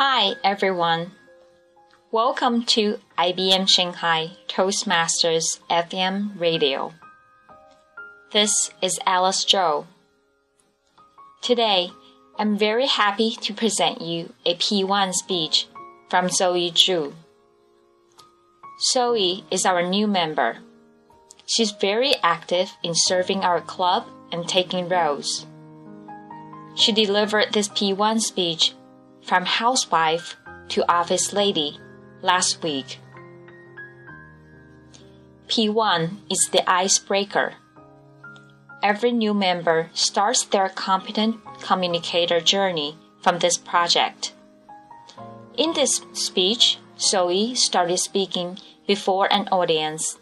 Hi, everyone. Welcome to IBM Shanghai Toastmasters FM radio. This is Alice Zhou. Today, I'm very happy to present you a P1 speech from Zoe Zhu. Zoe is our new member. She's very active in serving our club and taking roles. She delivered this P1 speech from housewife to office lady last week. P1 is the icebreaker. Every new member starts their competent communicator journey from this project. In this speech, Zoe started speaking before an audience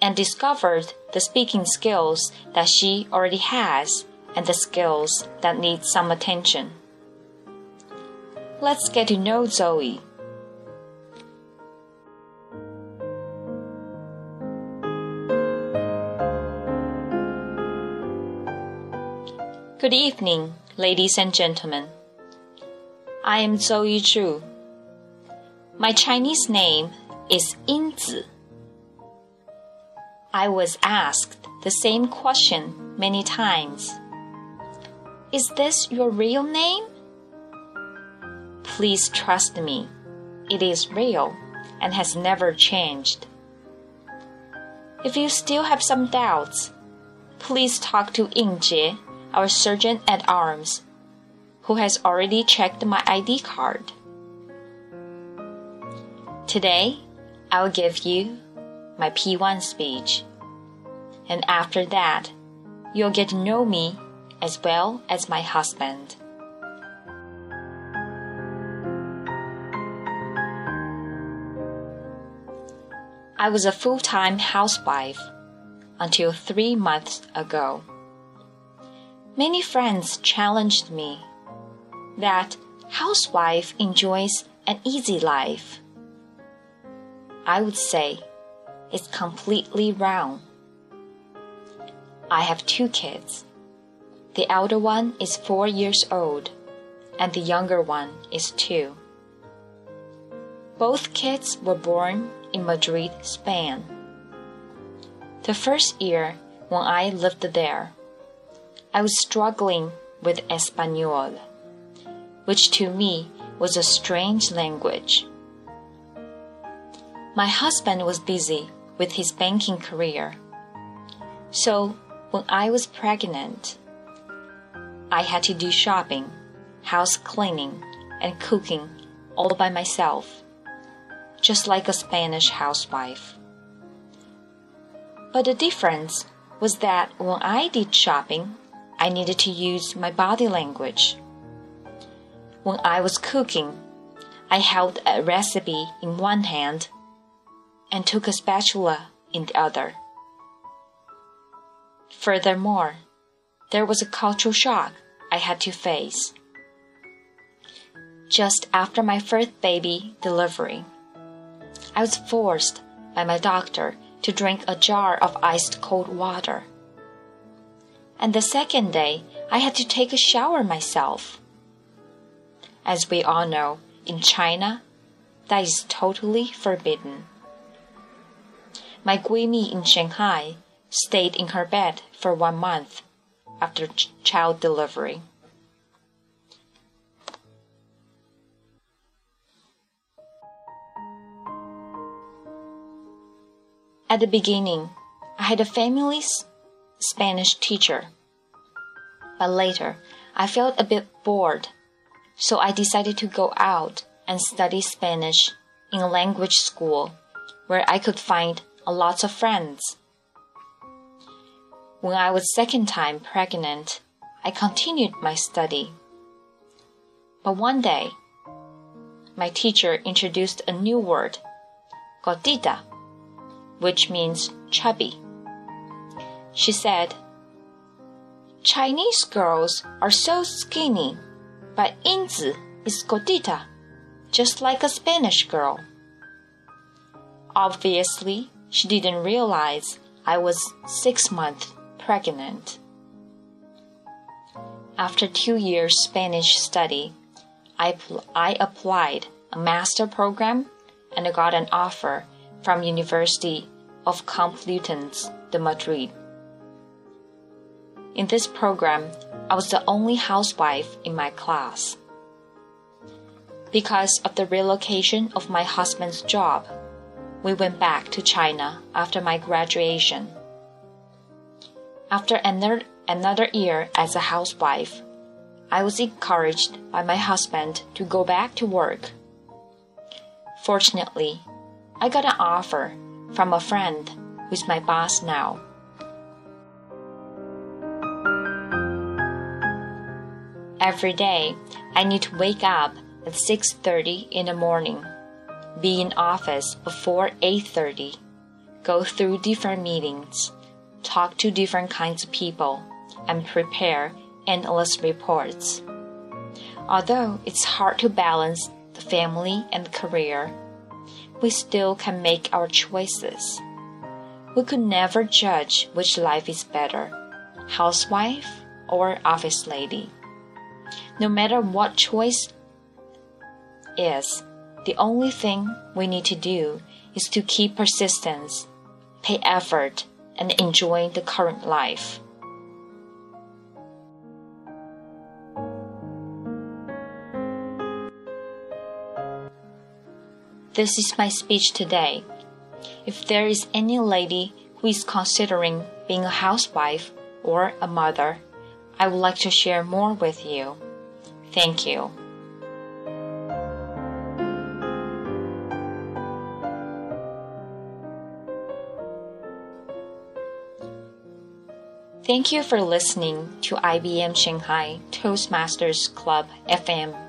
and discovered the speaking skills that she already has and the skills that need some attention. Let's get to know Zoe. Good evening, ladies and gentlemen. I am Zoe Zhu. My Chinese name is Yinzi. I was asked the same question many times. Is this your real name? Please trust me. It is real and has never changed. If you still have some doubts, please talk to Yingjie, our sergeant at arms, who has already checked my ID card. Today, I'll give you my P1 speech. And after that, you'll get to know me as well as my husband. I was a full time housewife until three months ago. Many friends challenged me that housewife enjoys an easy life. I would say it's completely wrong. I have two kids. The elder one is four years old, and the younger one is two. Both kids were born in Madrid, Spain. The first year when I lived there, I was struggling with Espanol, which to me was a strange language. My husband was busy with his banking career. So when I was pregnant, I had to do shopping, house cleaning, and cooking all by myself just like a Spanish housewife. But the difference was that when I did shopping, I needed to use my body language. When I was cooking, I held a recipe in one hand and took a spatula in the other. Furthermore, there was a cultural shock I had to face. Just after my first baby delivery, I was forced by my doctor to drink a jar of iced cold water. And the second day, I had to take a shower myself. As we all know, in China, that is totally forbidden. My Guimi in Shanghai stayed in her bed for one month after ch child delivery. At the beginning, I had a family Spanish teacher. But later, I felt a bit bored, so I decided to go out and study Spanish in a language school where I could find a lot of friends. When I was second time pregnant, I continued my study. But one day, my teacher introduced a new word, gordita which means chubby. She said, Chinese girls are so skinny, but Yinzi is gordita, just like a Spanish girl. Obviously, she didn't realize I was six months pregnant. After two years Spanish study, I, I applied a master program and got an offer from University of Complutense de Madrid. In this program, I was the only housewife in my class. Because of the relocation of my husband's job, we went back to China after my graduation. After another, another year as a housewife, I was encouraged by my husband to go back to work. Fortunately, I got an offer from a friend who's my boss now. Every day, I need to wake up at 6:30 in the morning, be in office before 8:30, go through different meetings, talk to different kinds of people, and prepare endless reports. Although it's hard to balance the family and the career, we still can make our choices. We could never judge which life is better housewife or office lady. No matter what choice is, the only thing we need to do is to keep persistence, pay effort, and enjoy the current life. This is my speech today. If there is any lady who is considering being a housewife or a mother, I would like to share more with you. Thank you. Thank you for listening to IBM Shanghai Toastmasters Club FM